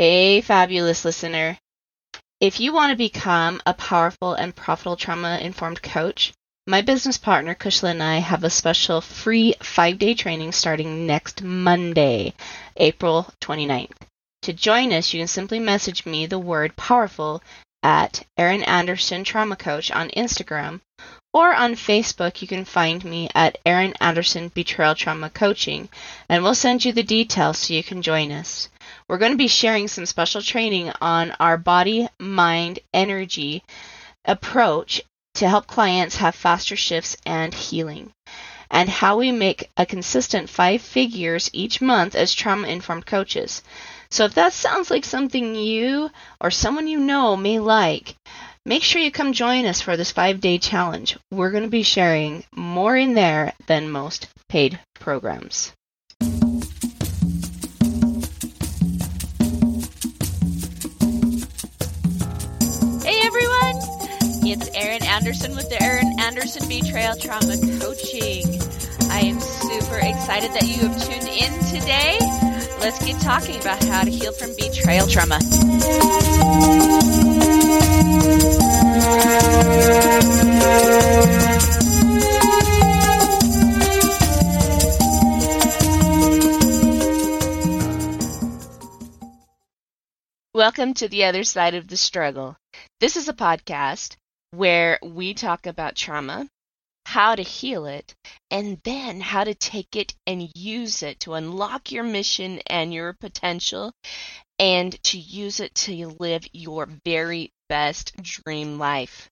Hey, fabulous listener. If you want to become a powerful and profitable trauma informed coach, my business partner, Kushla, and I have a special free five day training starting next Monday, April 29th. To join us, you can simply message me the word powerful at Erin Anderson Trauma Coach on Instagram, or on Facebook, you can find me at Erin Anderson Betrayal Trauma Coaching, and we'll send you the details so you can join us. We're going to be sharing some special training on our body, mind, energy approach to help clients have faster shifts and healing, and how we make a consistent five figures each month as trauma informed coaches. So if that sounds like something you or someone you know may like, make sure you come join us for this five day challenge. We're going to be sharing more in there than most paid programs. It's Erin Anderson with the Erin Anderson Betrayal Trauma Coaching. I am super excited that you have tuned in today. Let's get talking about how to heal from betrayal trauma. Welcome to the other side of the struggle. This is a podcast where we talk about trauma, how to heal it, and then how to take it and use it to unlock your mission and your potential and to use it to live your very best dream life.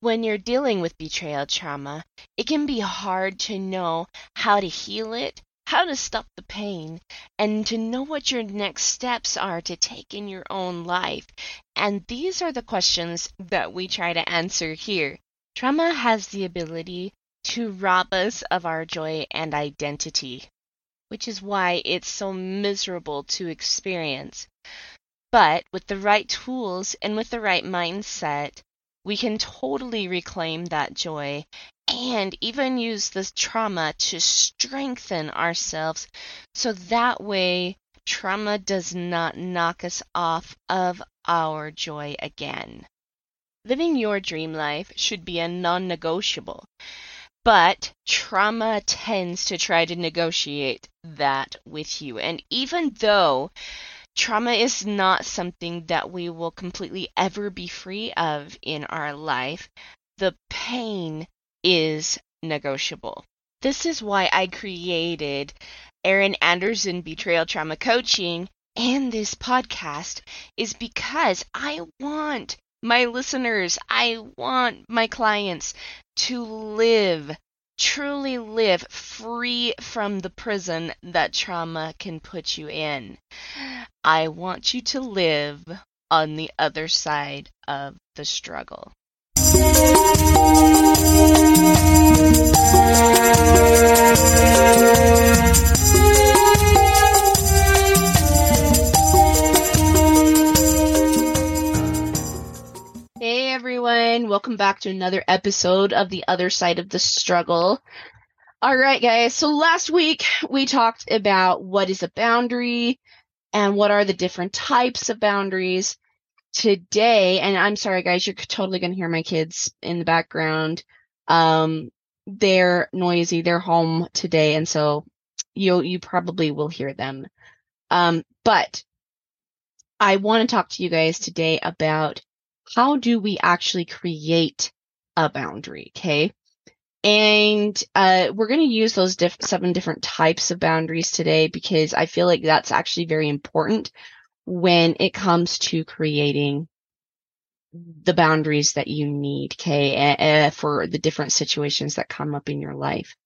When you're dealing with betrayal trauma, it can be hard to know how to heal it, how to stop the pain, and to know what your next steps are to take in your own life. And these are the questions that we try to answer here. Trauma has the ability to rob us of our joy and identity, which is why it's so miserable to experience. But with the right tools and with the right mindset, we can totally reclaim that joy and even use this trauma to strengthen ourselves so that way trauma does not knock us off of our joy again. Living your dream life should be a non negotiable, but trauma tends to try to negotiate that with you. And even though trauma is not something that we will completely ever be free of in our life, the pain is negotiable. This is why I created Erin Anderson Betrayal Trauma Coaching and this podcast is because I want my listeners, I want my clients to live, truly live free from the prison that trauma can put you in. I want you to live on the other side of the struggle. Hey everyone, welcome back to another episode of The Other Side of the Struggle. All right, guys, so last week we talked about what is a boundary and what are the different types of boundaries. Today, and I'm sorry, guys, you're totally going to hear my kids in the background. Um, they're noisy, they're home today, and so you you probably will hear them. Um, but I want to talk to you guys today about how do we actually create a boundary, okay? And uh, we're going to use those diff- seven different types of boundaries today because I feel like that's actually very important when it comes to creating the boundaries that you need, okay, uh, for the different situations that come up in your life.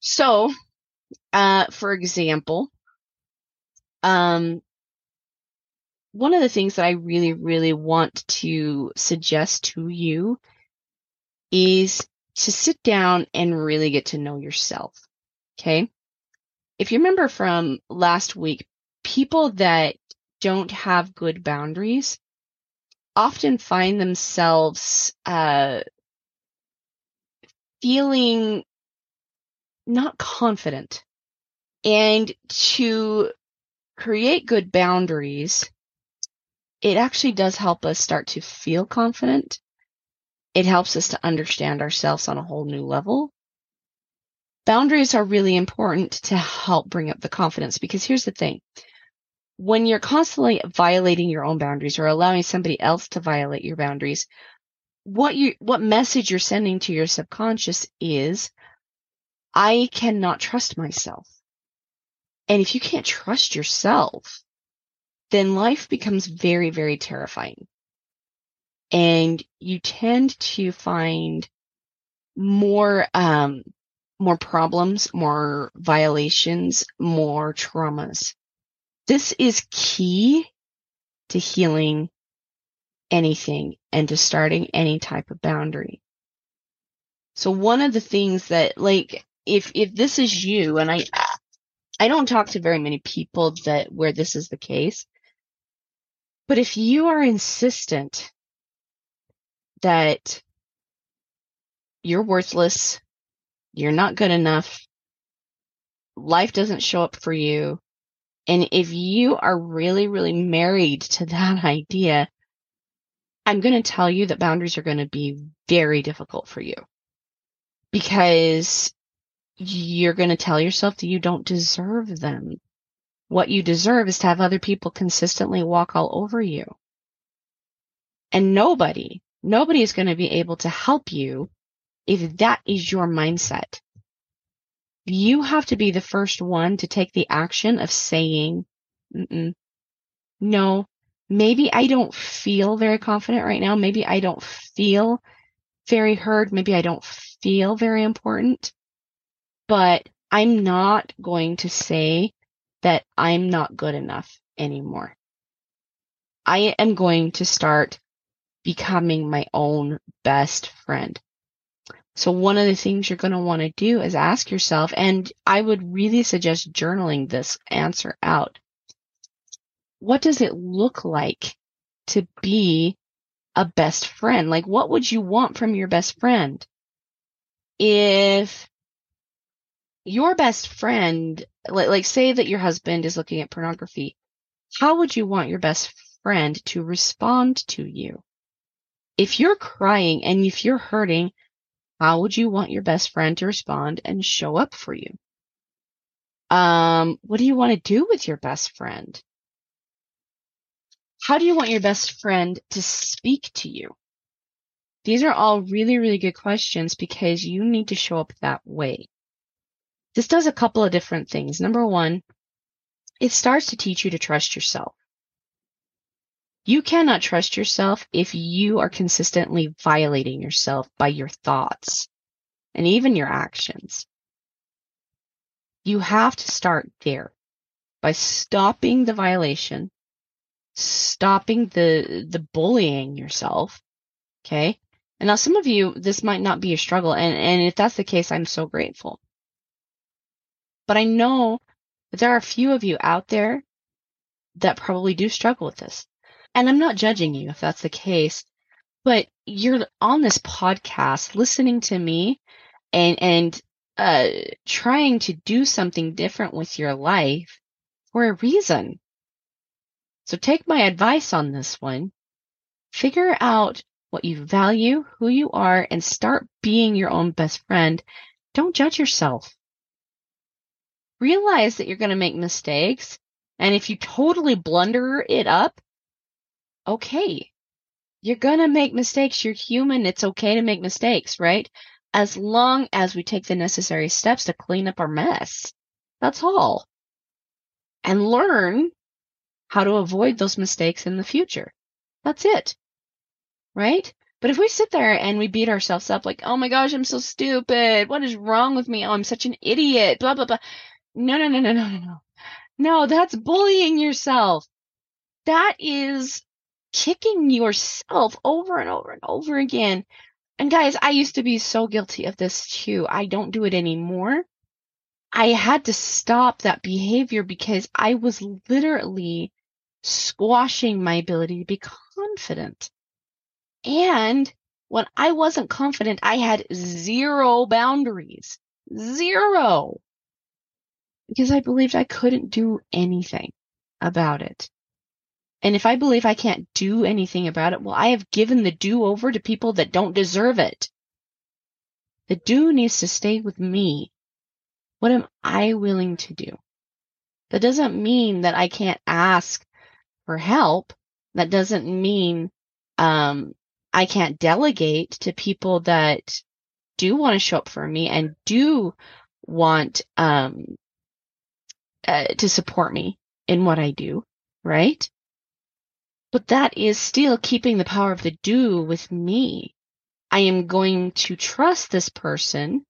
So, uh, for example, um, one of the things that I really, really want to suggest to you is to sit down and really get to know yourself. Okay. If you remember from last week, people that don't have good boundaries often find themselves uh, feeling not confident. And to create good boundaries, it actually does help us start to feel confident. It helps us to understand ourselves on a whole new level. Boundaries are really important to help bring up the confidence because here's the thing. When you're constantly violating your own boundaries or allowing somebody else to violate your boundaries, what you what message you're sending to your subconscious is I cannot trust myself. And if you can't trust yourself, then life becomes very, very terrifying. And you tend to find more, um, more problems, more violations, more traumas. This is key to healing anything and to starting any type of boundary. So one of the things that like if if this is you and I I don't talk to very many people that where this is the case. But if you are insistent that you're worthless, you're not good enough, life doesn't show up for you, and if you are really, really married to that idea, I'm going to tell you that boundaries are going to be very difficult for you because you're going to tell yourself that you don't deserve them. What you deserve is to have other people consistently walk all over you. And nobody, nobody is going to be able to help you if that is your mindset. You have to be the first one to take the action of saying, no, maybe I don't feel very confident right now. Maybe I don't feel very heard. Maybe I don't feel very important but I'm not going to say that I'm not good enough anymore. I am going to start becoming my own best friend. So one of the things you're going to want to do is ask yourself, and I would really suggest journaling this answer out. What does it look like to be a best friend? Like, what would you want from your best friend? If your best friend, like, like say that your husband is looking at pornography, how would you want your best friend to respond to you? If you're crying and if you're hurting, how would you want your best friend to respond and show up for you? Um, what do you want to do with your best friend? How do you want your best friend to speak to you? These are all really, really good questions because you need to show up that way. This does a couple of different things. Number one, it starts to teach you to trust yourself. You cannot trust yourself if you are consistently violating yourself by your thoughts and even your actions. You have to start there by stopping the violation, stopping the, the bullying yourself. Okay. And now some of you, this might not be a struggle. And, and if that's the case, I'm so grateful. But I know that there are a few of you out there that probably do struggle with this. And I'm not judging you if that's the case, but you're on this podcast listening to me and, and, uh, trying to do something different with your life for a reason. So take my advice on this one. Figure out what you value, who you are, and start being your own best friend. Don't judge yourself realize that you're going to make mistakes. And if you totally blunder it up, okay. You're going to make mistakes. You're human. It's okay to make mistakes, right? As long as we take the necessary steps to clean up our mess. That's all. And learn how to avoid those mistakes in the future. That's it. Right? But if we sit there and we beat ourselves up like, oh my gosh, I'm so stupid. What is wrong with me? Oh, I'm such an idiot. Blah, blah, blah. No, no, no, no, no, no, no. No, that's bullying yourself. That is kicking yourself over and over and over again. And guys, I used to be so guilty of this too. I don't do it anymore. I had to stop that behavior because I was literally squashing my ability to be confident. And when I wasn't confident, I had zero boundaries. Zero because I believed I couldn't do anything. about it. And if I believe I can't do anything about it, well, I have given the do over to people that don't deserve it. The do needs to stay with me. What am I willing to do? That doesn't mean that I can't ask for help. That doesn't mean um, I can't delegate to people that do want to show up for me and do want um, uh, to support me in what I do, right? But that is still keeping the power of the do with me. I am going to trust this person.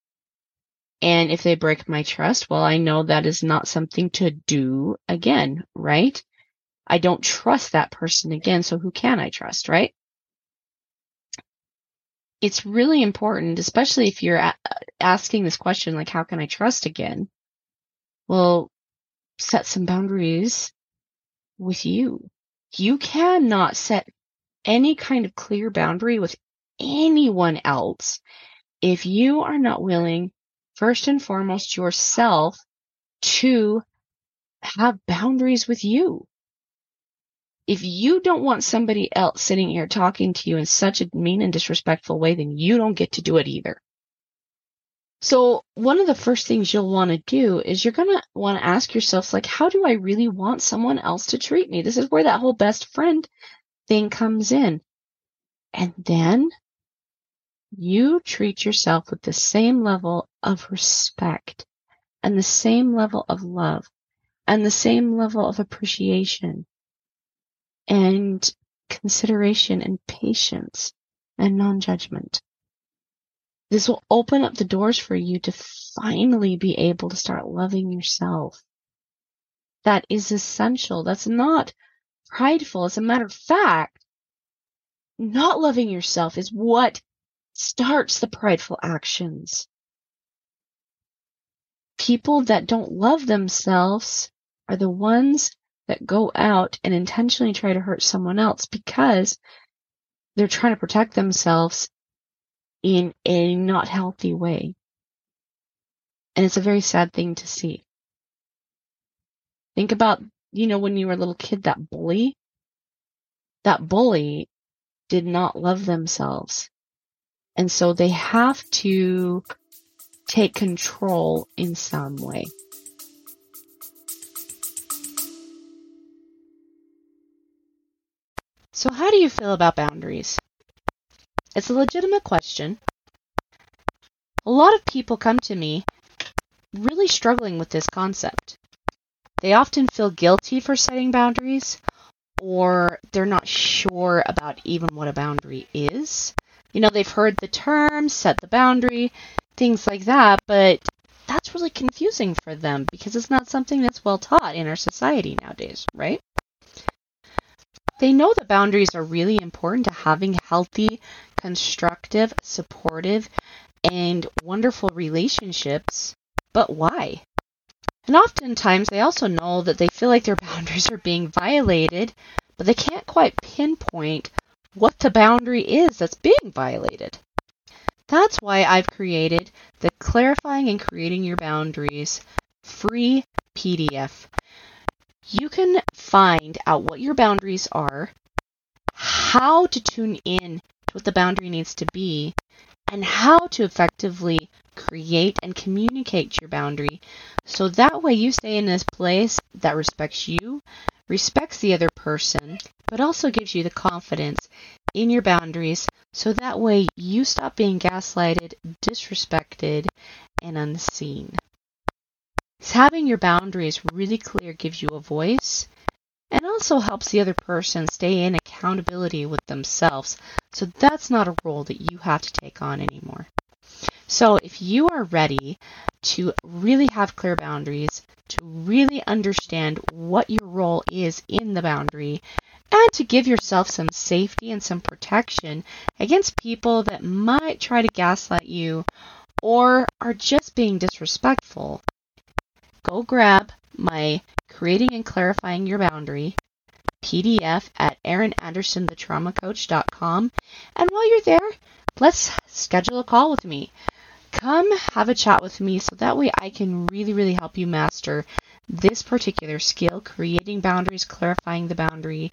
And if they break my trust, well, I know that is not something to do again, right? I don't trust that person again. So who can I trust, right? It's really important, especially if you're asking this question, like, how can I trust again? Well, set some boundaries with you. You cannot set any kind of clear boundary with anyone else if you are not willing, first and foremost, yourself to have boundaries with you. If you don't want somebody else sitting here talking to you in such a mean and disrespectful way, then you don't get to do it either. So one of the first things you'll want to do is you're going to want to ask yourself, like, how do I really want someone else to treat me? This is where that whole best friend thing comes in. And then you treat yourself with the same level of respect and the same level of love and the same level of appreciation and consideration and patience and non-judgment. This will open up the doors for you to finally be able to start loving yourself. That is essential. That's not prideful. As a matter of fact, not loving yourself is what starts the prideful actions. People that don't love themselves are the ones that go out and intentionally try to hurt someone else because they're trying to protect themselves in a not healthy way. And it's a very sad thing to see. Think about, you know, when you were a little kid, that bully. That bully did not love themselves. And so they have to take control in some way. So how do you feel about boundaries? It's a legitimate question. A lot of people come to me really struggling with this concept. They often feel guilty for setting boundaries, or they're not sure about even what a boundary is. You know, they've heard the term, set the boundary, things like that, but that's really confusing for them because it's not something that's well taught in our society nowadays, right? They know that boundaries are really important to having healthy, constructive, supportive, and wonderful relationships, but why? And oftentimes they also know that they feel like their boundaries are being violated, but they can't quite pinpoint what the boundary is that's being violated. That's why I've created the Clarifying and Creating Your Boundaries free PDF. You can find out what your boundaries are, how to tune in what the boundary needs to be, and how to effectively create and communicate your boundary so that way you stay in this place that respects you, respects the other person, but also gives you the confidence in your boundaries so that way you stop being gaslighted, disrespected, and unseen. So having your boundaries really clear gives you a voice and also helps the other person stay in accountability with themselves. So that's not a role that you have to take on anymore. So if you are ready to really have clear boundaries, to really understand what your role is in the boundary, and to give yourself some safety and some protection against people that might try to gaslight you or are just being disrespectful, go grab my Creating and Clarifying Your Boundary PDF at erinandersonthetraumacoach.com. And while you're there, let's schedule a call with me. come have a chat with me so that way I can really, really help you master this particular skill creating boundaries, clarifying the boundary,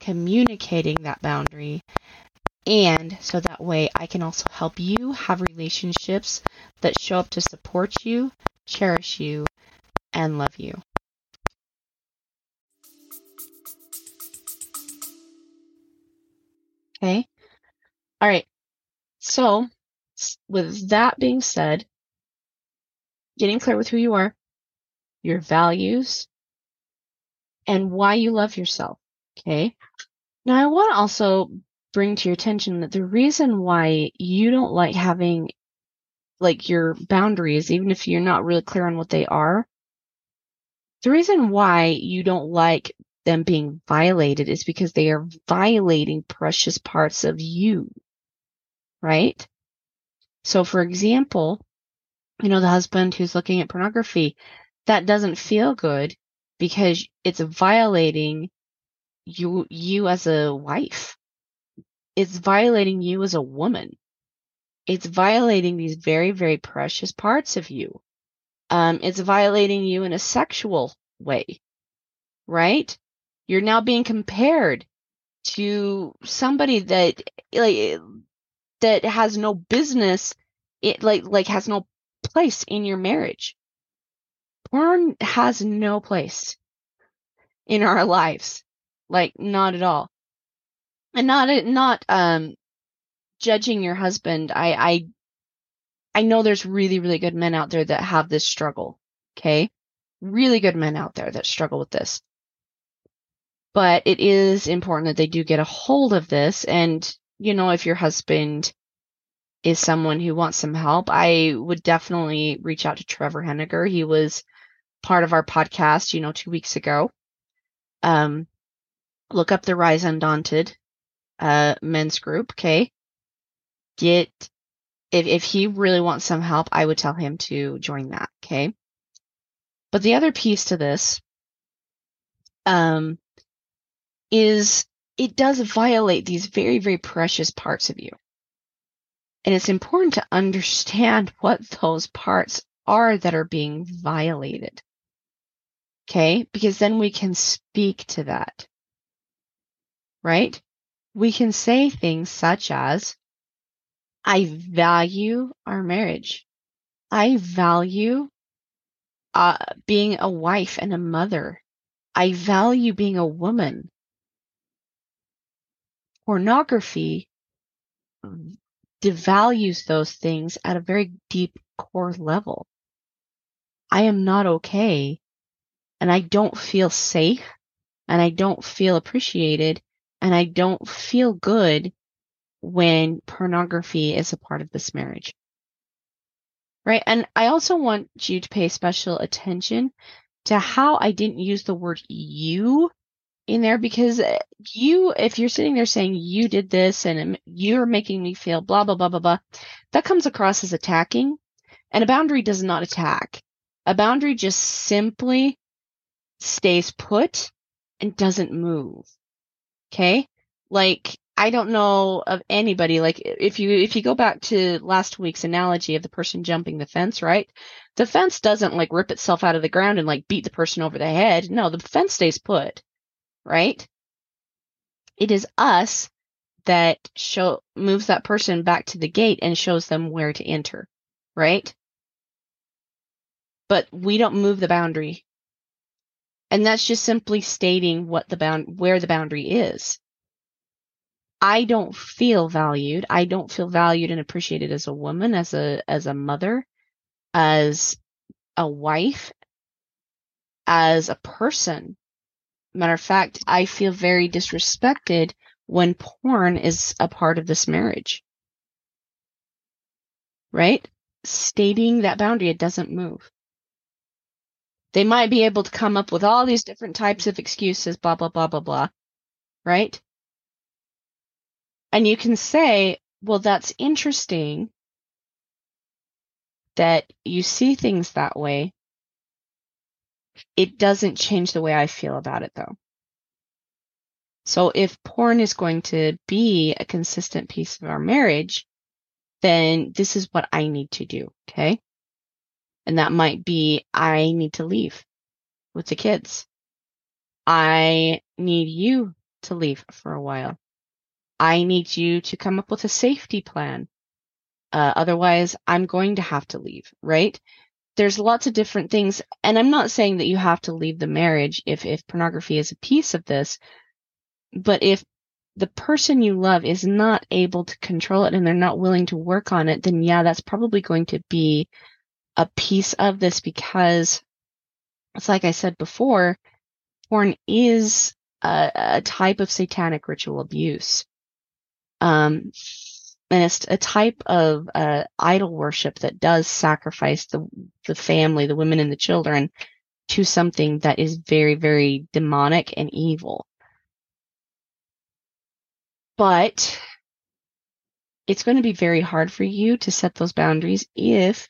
communicating that boundary, and so that way I can also help you have relationships that show up to support you, cherish you, and love you. Okay. All right. So, with that being said, getting clear with who you are, your values, and why you love yourself. Okay. Now, I want to also bring to your attention that the reason why you don't like having like your boundaries, even if you're not really clear on what they are, the reason why you don't like them being violated is because they are violating precious parts of you. Right? So, for example, you know, the husband who's looking at pornography, that doesn't feel good because it's violating you, you as a wife. It's violating you as a woman. It's violating these very, very precious parts of you. Um, it's violating you in a sexual way, right? You're now being compared to somebody that like that has no business it like like has no place in your marriage. Porn has no place in our lives. Like not at all. And not not um judging your husband. I I I know there's really really good men out there that have this struggle. Okay? Really good men out there that struggle with this. But it is important that they do get a hold of this and you know if your husband is someone who wants some help, I would definitely reach out to Trevor Henniger. He was part of our podcast, you know, two weeks ago. Um, look up the Rise Undaunted uh, men's group, okay? Get if if he really wants some help, I would tell him to join that, okay? But the other piece to this um is it does violate these very very precious parts of you. And it's important to understand what those parts are that are being violated. Okay? Because then we can speak to that. Right? We can say things such as, I value our marriage. I value uh, being a wife and a mother. I value being a woman. Pornography um, devalues those things at a very deep core level. I am not okay and I don't feel safe and I don't feel appreciated and I don't feel good when pornography is a part of this marriage. Right. And I also want you to pay special attention to how I didn't use the word you in there because uh, you, if you're sitting there saying you did this and you're making me feel blah, blah, blah, blah, blah, that comes across as attacking. And a boundary does not attack. A boundary just simply stays put and doesn't move. Okay. Like, I don't know of anybody, like if you, if you go back to last week's analogy of the person jumping the fence, right? The fence doesn't like rip itself out of the ground and like beat the person over the head. No, the fence stays put right? It is us that show moves that person back to the gate and shows them where to enter, right? But we don't move the boundary. And that's just simply stating what the bound where the boundary is. I don't feel valued. I don't feel valued and appreciated as a woman, as a as a mother, as a wife, as a person Matter of fact, I feel very disrespected when porn is a part of this marriage. Right? Stating that boundary, it doesn't move. They might be able to come up with all these different types of excuses, blah, blah, blah, blah, blah. Right? And you can say, well, that's interesting that you see things that way, it doesn't change the way I feel about it though. So if porn is going to be a consistent piece of our marriage, then this is what I need to do. Okay. And that might be I need to leave with the kids. I need you to leave for a while. I need you to come up with a safety plan. Uh, otherwise, I'm going to have to leave, right? There's lots of different things. And I'm not saying that you have to leave the marriage if, if pornography is a piece of this. But if the person you love is not able to control it and they're not willing to work on it, then yeah, that's probably going to be a piece of this because it's like I said before, porn is a, a type of satanic ritual abuse. Um, and it's a type of uh, idol worship that does sacrifice the the family, the women and the children to something that is very, very demonic and evil. But it's going to be very hard for you to set those boundaries if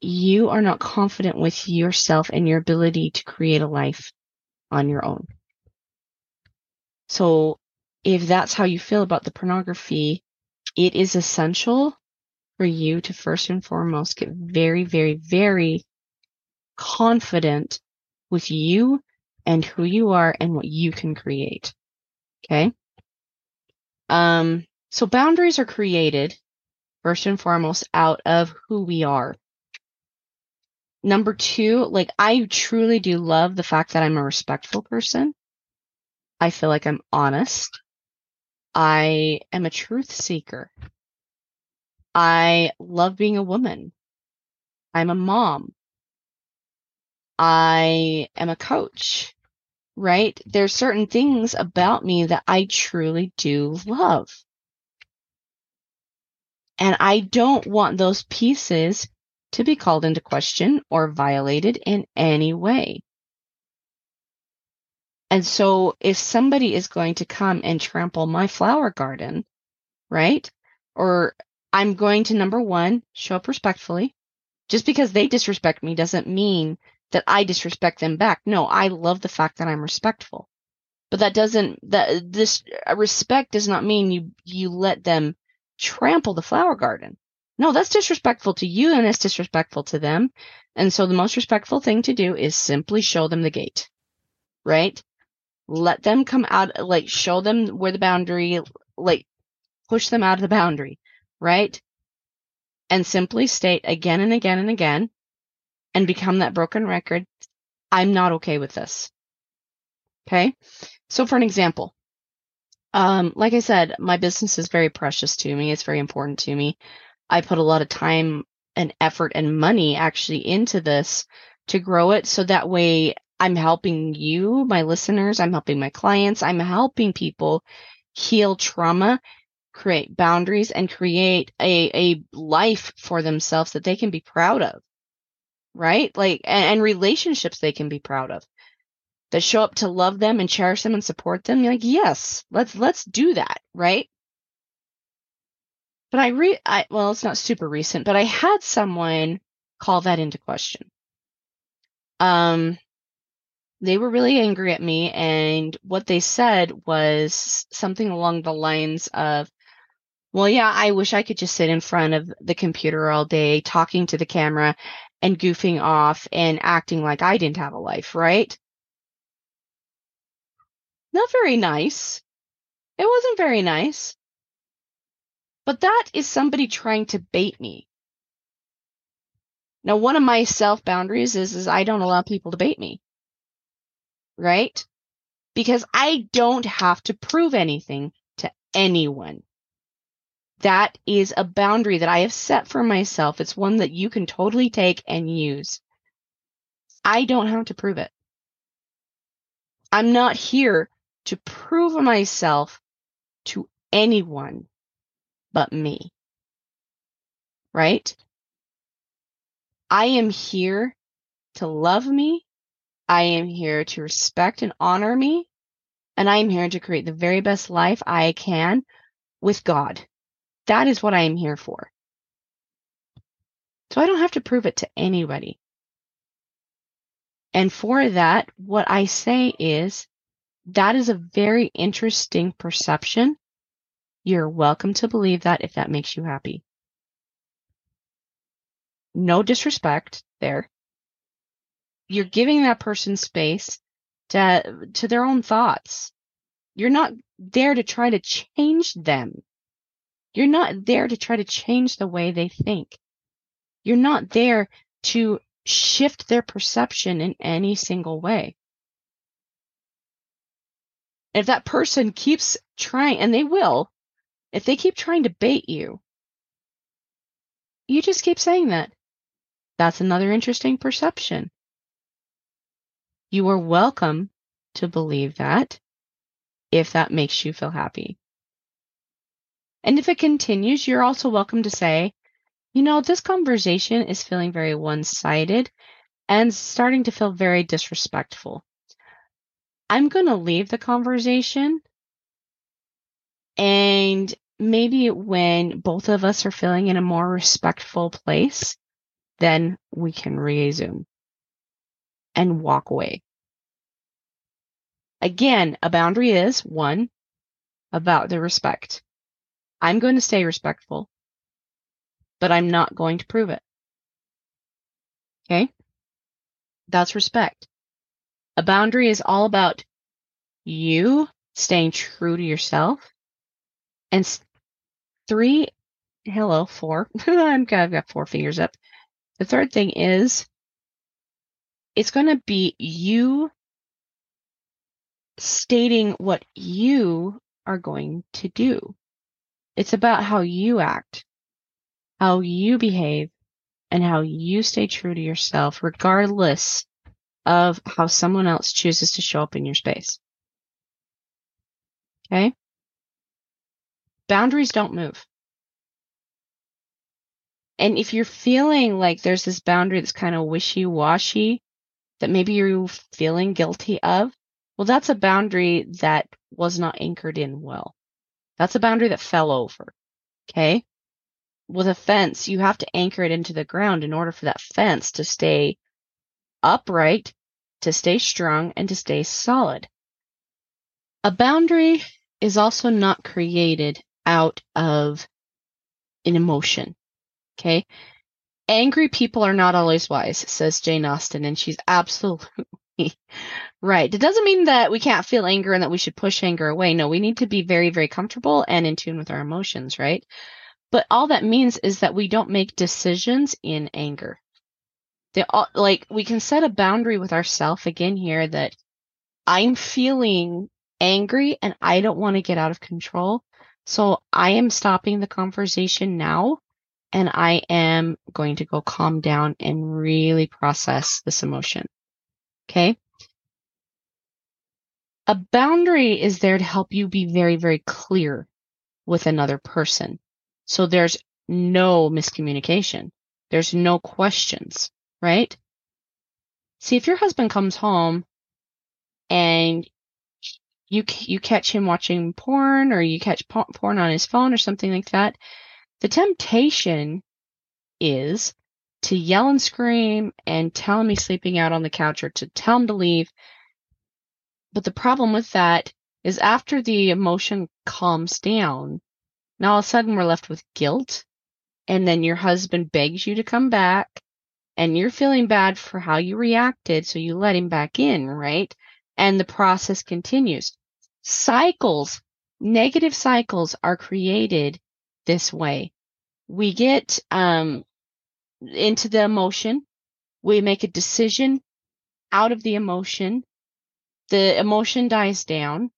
you are not confident with yourself and your ability to create a life on your own. So if that's how you feel about the pornography, it is essential for you to first and foremost get very, very, very confident with you and who you are and what you can create. Okay. Um, so boundaries are created first and foremost out of who we are. Number two, like I truly do love the fact that I'm a respectful person. I feel like I'm honest. I am a truth seeker. I love being a woman. I'm a mom. I am a coach, right? There's certain things about me that I truly do love. And I don't want those pieces to be called into question or violated in any way. And so if somebody is going to come and trample my flower garden, right? Or I'm going to number one, show up respectfully. Just because they disrespect me doesn't mean that I disrespect them back. No, I love the fact that I'm respectful. But that doesn't, that this uh, respect does not mean you, you let them trample the flower garden. No, that's disrespectful to you and it's disrespectful to them. And so the most respectful thing to do is simply show them the gate, right? Let them come out, like show them where the boundary, like push them out of the boundary, right? And simply state again and again and again and become that broken record. I'm not okay with this. Okay. So for an example, um, like I said, my business is very precious to me. It's very important to me. I put a lot of time and effort and money actually into this to grow it so that way I'm helping you, my listeners, I'm helping my clients, I'm helping people heal trauma, create boundaries, and create a, a life for themselves that they can be proud of. Right? Like, and, and relationships they can be proud of that show up to love them and cherish them and support them. You're like, yes, let's, let's do that. Right? But I re, I, well, it's not super recent, but I had someone call that into question. Um, they were really angry at me and what they said was something along the lines of well yeah i wish i could just sit in front of the computer all day talking to the camera and goofing off and acting like i didn't have a life right? Not very nice. It wasn't very nice. But that is somebody trying to bait me. Now one of my self boundaries is is i don't allow people to bait me right? Because I don't have to prove anything to anyone. That is a boundary that I have set for myself. It's one that you can totally take and use. I don't have to prove it. I'm not here to prove myself to anyone but me. Right? I am here to love me I am here to respect and honor me, and I am here to create the very best life I can with God. That is what I am here for. So I don't have to prove it to anybody. And for that, what I say is that is a very interesting perception. You're welcome to believe that if that makes you happy. no disrespect there. You're giving that person space to to their own thoughts. You're not there to try to change them. You're not there to try to change the way they think. You're not there to shift their perception in any single way. If that person keeps trying, and they will, if they keep trying to bait you, you just keep saying that. That's another interesting perception. You are welcome to believe that if that makes you feel happy. And if it continues, you're also welcome to say, you know, this conversation is feeling very one sided and starting to feel very disrespectful. I'm going to leave the conversation and maybe when both of us are feeling in a more respectful place, then we can resume and walk away. Again, a boundary is one about the respect. I'm going to stay respectful, but I'm not going to prove it. Okay? That's respect. A boundary is all about you staying true to yourself. And three, hello, four. I've got four fingers up. The third thing is it's going to be you stating what you are going to do. It's about how you act, how you behave, and how you stay true to yourself, regardless of how someone else chooses to show up in your space. Okay? Boundaries don't move. And if you're feeling like there's this boundary that's kind of wishy washy that maybe you're feeling guilty of, well, that's a boundary that was not anchored in well. That's a boundary that fell over. Okay. With a fence, you have to anchor it into the ground in order for that fence to stay upright, to stay strong, and to stay solid. A boundary is also not created out of an emotion. Okay. Angry people are not always wise, says Jane Austen, and she's absolutely right. It doesn't mean that we can't feel anger and that we should push anger away. No, we need to be very, very comfortable and in tune with our emotions, right? But all that means is that we don't make decisions in anger. They all, like we can set a boundary with ourselves again here that I'm feeling angry and I don't want to get out of control. So I am stopping the conversation now and I am going to go calm down and really process this emotion. Okay. A boundary is there to help you be very, very clear with another person. So there's no miscommunication. There's no questions, right? See, if your husband comes home and you you catch him watching porn or you catch porn on his phone or something like that, the temptation is to yell and scream and tell him he's sleeping out on the couch or to tell him to leave. But the problem with that is after the emotion calms down, now all of a sudden we're left with guilt. And then your husband begs you to come back and you're feeling bad for how you reacted. So you let him back in, right? And the process continues cycles, negative cycles are created this way. We get um, into the emotion. We make a decision out of the emotion. The emotion dies down.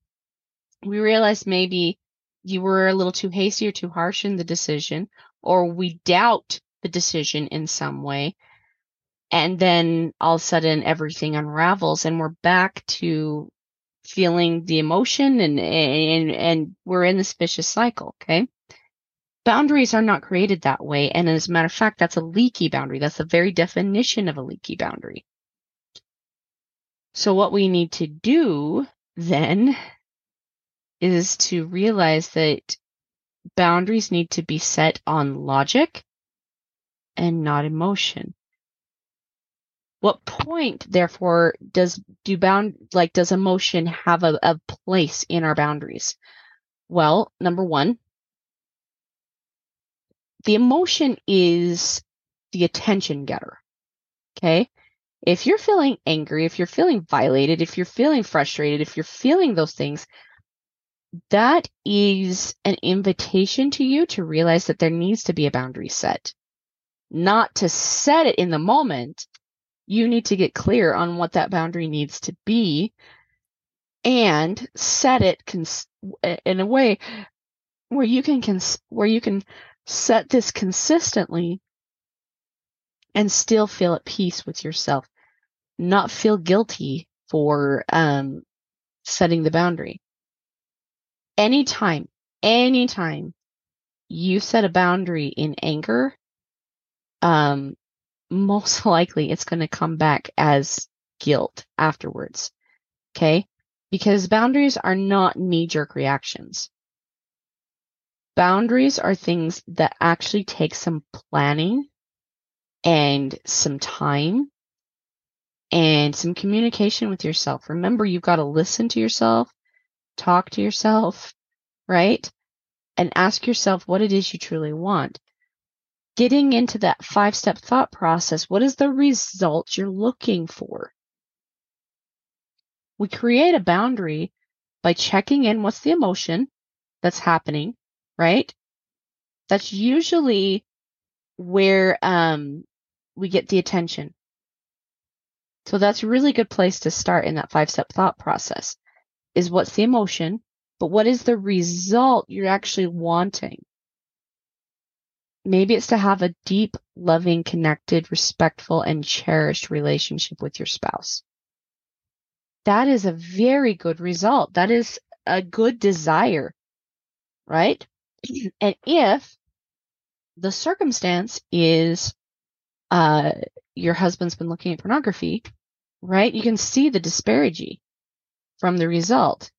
We realize maybe you were a little too hasty or too harsh in the decision, or we doubt the decision in some way. And then all of a sudden everything unravels and we're back to feeling the emotion and, and, and we're in this vicious cycle. Okay. Boundaries are not created that way. And as a matter of fact, that's a leaky boundary. That's the very definition of a leaky boundary. So what we need to do then is to realize that boundaries need to be set on logic and not emotion. What point, therefore, does do bound like does emotion have a, a place in our boundaries? Well, number one, the emotion is the attention getter. Okay. If you're feeling angry, if you're feeling violated, if you're feeling frustrated, if you're feeling those things, that is an invitation to you to realize that there needs to be a boundary set. Not to set it in the moment. You need to get clear on what that boundary needs to be and set it cons- in a way where you can cons- where you can set this consistently and still feel at peace with yourself. Not feel guilty for um, setting the boundary. Anytime anytime you set a boundary in anger um most likely it's going to come back as guilt afterwards okay? Because boundaries are not knee jerk reactions boundaries are things that actually take some planning and some time and some communication with yourself. Remember, you've got to listen to yourself, talk to yourself, right? And ask yourself what it is you truly want. Getting into that five step thought process, what is the result you're looking for? We create a boundary by checking in what's the emotion that's happening right? That's usually where um, we get the attention. So that's a really good place to start in that five step thought process is what's the emotion, but what is the result you're actually wanting? Maybe it's to have a deep, loving, connected, respectful, and cherished relationship with your spouse. That is a very good result. That is a good desire, right? and if the circumstance is uh, your husband's been looking at pornography, right? You can see the disparity from the result.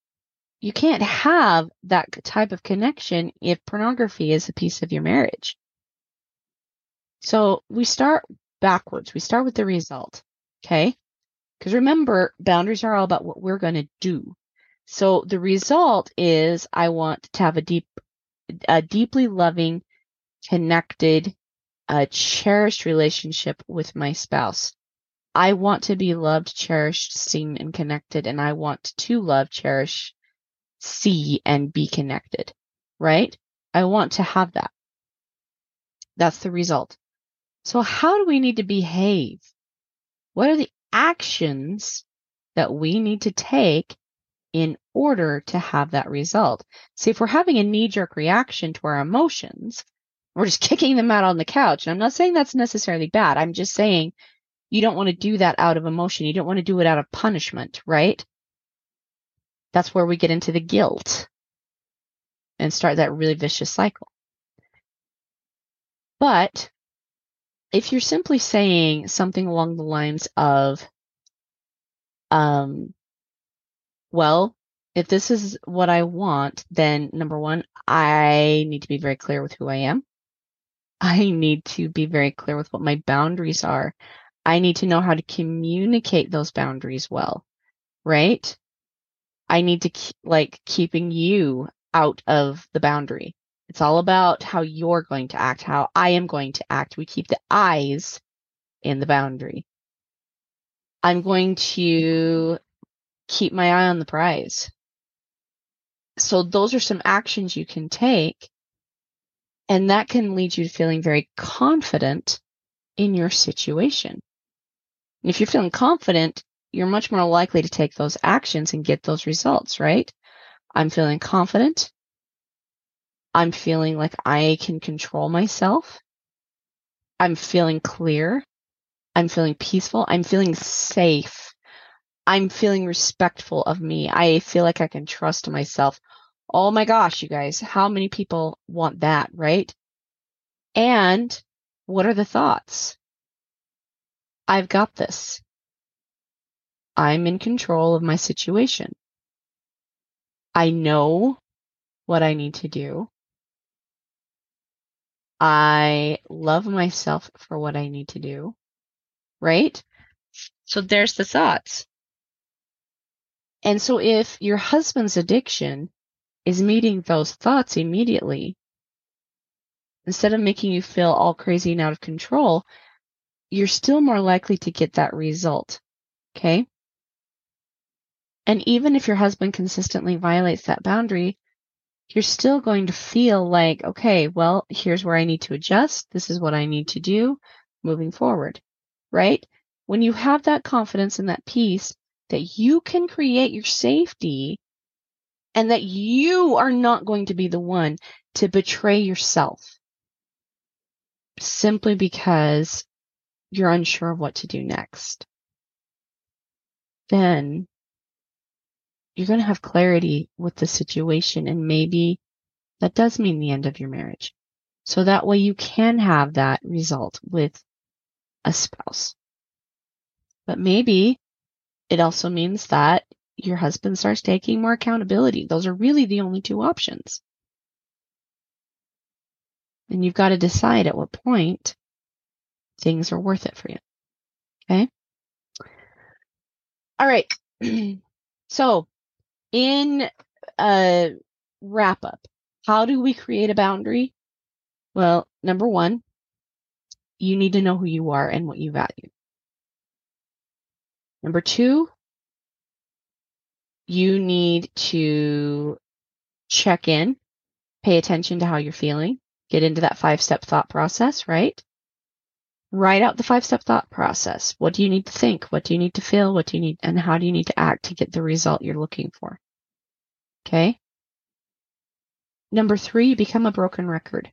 You can't have that type of connection if pornography is a piece of your marriage. So we start backwards. We start with the result. Okay. Because remember, boundaries are all about what we're going to do. So the result is I want to have a deep a deeply loving, connected, a cherished relationship with my spouse. I want to be loved, cherished, seen, and connected, and I want to love, cherish, see, and be connected, right? I want to have that. That's the result. So how do we need to behave? What are the actions that we need to take in order to have that result. See, if we're having a knee jerk reaction to our emotions, we're just kicking them out on the couch. And I'm not saying that's necessarily bad. I'm just saying you don't want to do that out of emotion. You don't want to do it out of punishment, right? That's where we get into the guilt and start that really vicious cycle. But if you're simply saying something along the lines of, um, well, if this is what I want, then number one, I need to be very clear with who I am. I need to be very clear with what my boundaries are. I need to know how to communicate those boundaries well, right? I need to keep, like keeping you out of the boundary. It's all about how you're going to act, how I am going to act. We keep the eyes in the boundary. I'm going to keep my eye on the prize. So those are some actions you can take. And that can lead you to feeling very confident in your situation. And if you're feeling confident, you're much more likely to take those actions and get those results, right? I'm feeling confident. I'm feeling like I can control myself. I'm feeling clear. I'm feeling peaceful. I'm feeling safe I'm feeling respectful of me. I feel like I can trust myself. Oh my gosh, you guys, how many people want that, right? And what are the thoughts? I've got this. I'm in control of my situation. I know what I need to do. I love myself for what I need to do. Right? So there's the thoughts. And so if your husband's addiction is meeting those thoughts immediately, instead of making you feel all crazy and out of control, you're still more likely to get that result. Okay. And even if your husband consistently violates that boundary, you're still going to feel like, okay, well, here's where I need to adjust. This is what I need to do moving forward, right? When you have that confidence and that peace that you can create your safety and that you are not going to be the one to betray yourself simply because you're unsure of what to do next, then you're going to have clarity with the situation and maybe that does mean the end of your marriage. So that way you can have that result with a spouse. But maybe it also means that your husband starts taking more accountability. Those are really the only two options. And you've got to decide at what point things are worth it for you. Okay. All right. so in a wrap up, how do we create a boundary? Well, number one, you need to know who you are and what you value. Number two, you need to check in, pay attention to how you're feeling, get into that five step thought process, right? Write out the five step thought process. What do you need to think? What do you need to feel? What do you need, and how do you need to act to get the result you're looking for? Okay. Number three, become a broken record.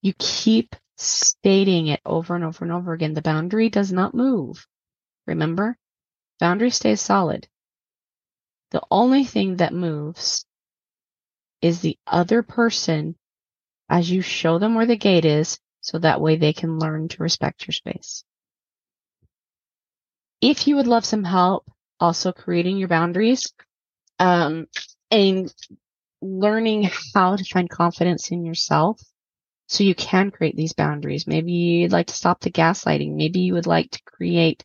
You keep stating it over and over and over again. The boundary does not move. Remember? Boundary stays solid. The only thing that moves is the other person as you show them where the gate is so that way they can learn to respect your space. If you would love some help also creating your boundaries, um, and learning how to find confidence in yourself so you can create these boundaries. Maybe you'd like to stop the gaslighting. Maybe you would like to create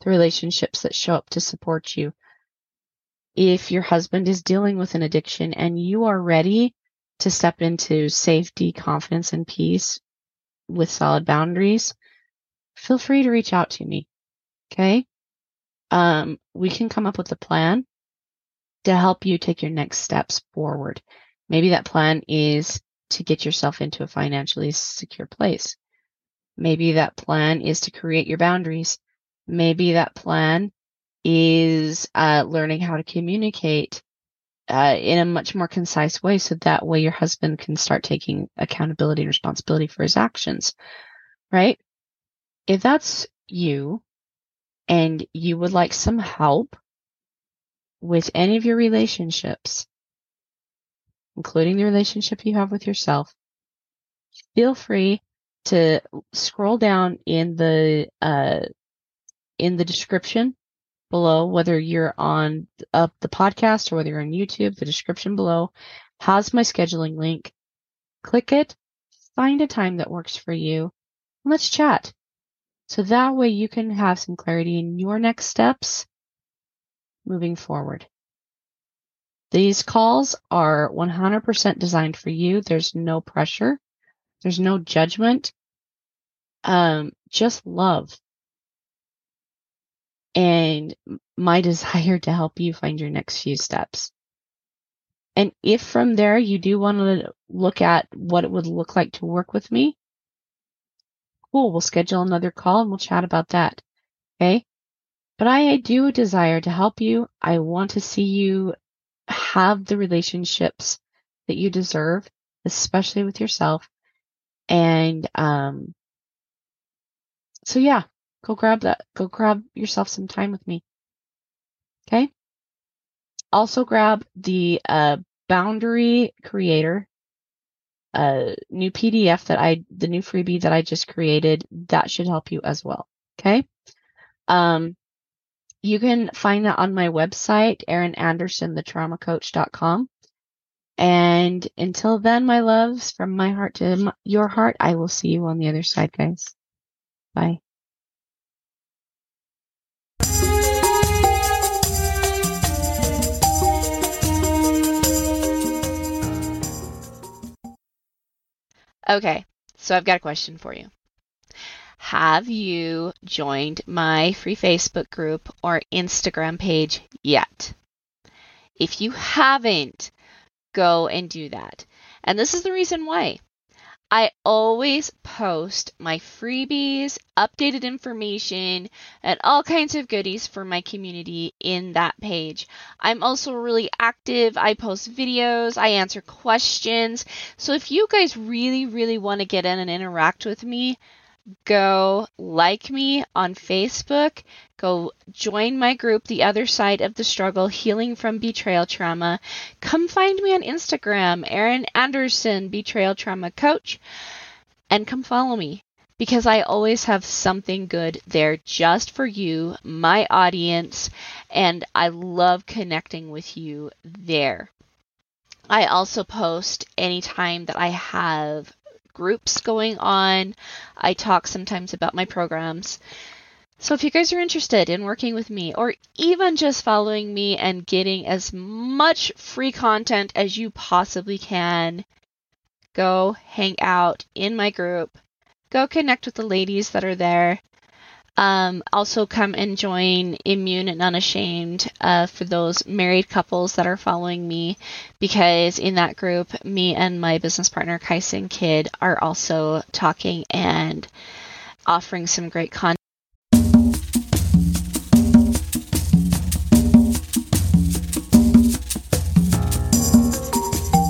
the relationships that show up to support you. If your husband is dealing with an addiction and you are ready to step into safety, confidence, and peace with solid boundaries, feel free to reach out to me. Okay. Um, we can come up with a plan to help you take your next steps forward. Maybe that plan is to get yourself into a financially secure place. Maybe that plan is to create your boundaries. Maybe that plan is uh, learning how to communicate uh, in a much more concise way so that way your husband can start taking accountability and responsibility for his actions, right? If that's you and you would like some help with any of your relationships, including the relationship you have with yourself, feel free to scroll down in the uh, in the description below, whether you're on uh, the podcast or whether you're on YouTube, the description below has my scheduling link. Click it, find a time that works for you, and let's chat. So that way you can have some clarity in your next steps moving forward. These calls are 100% designed for you. There's no pressure. There's no judgment. Um, just love. And my desire to help you find your next few steps. And if from there you do want to look at what it would look like to work with me, cool. We'll schedule another call and we'll chat about that. Okay. But I do desire to help you. I want to see you have the relationships that you deserve, especially with yourself. And um, so, yeah, go grab that. Go grab yourself some time with me. Okay. Also, grab the uh, Boundary Creator uh, new PDF that I, the new freebie that I just created. That should help you as well. Okay. Um, you can find that on my website, Erin Anderson, thetraumacoach.com. And until then, my loves, from my heart to your heart, I will see you on the other side, guys. Bye. Okay, so I've got a question for you. have you joined my free Facebook group or Instagram page yet? If you haven't, go and do that. And this is the reason why. I always post my freebies, updated information, and all kinds of goodies for my community in that page. I'm also really active. I post videos, I answer questions. So if you guys really, really want to get in and interact with me, go like me on Facebook, go join my group, The Other Side of the Struggle Healing from Betrayal Trauma. Come find me on Instagram, Erin Anderson, Betrayal Trauma Coach, and come follow me because I always have something good there just for you, my audience, and I love connecting with you there. I also post anytime that I have groups going on. I talk sometimes about my programs. So if you guys are interested in working with me or even just following me and getting as much free content as you possibly can, go hang out in my group. Go connect with the ladies that are there. Um, also, come and join Immune and Unashamed uh, for those married couples that are following me, because in that group, me and my business partner, Kaisen Kid, are also talking and offering some great content.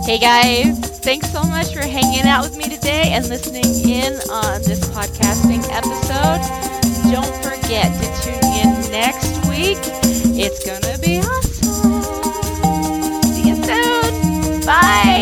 Hey guys, thanks so much for hanging out with me today and listening in on this podcasting episode don't forget to tune in next week. It's going to be awesome. See you soon. Bye.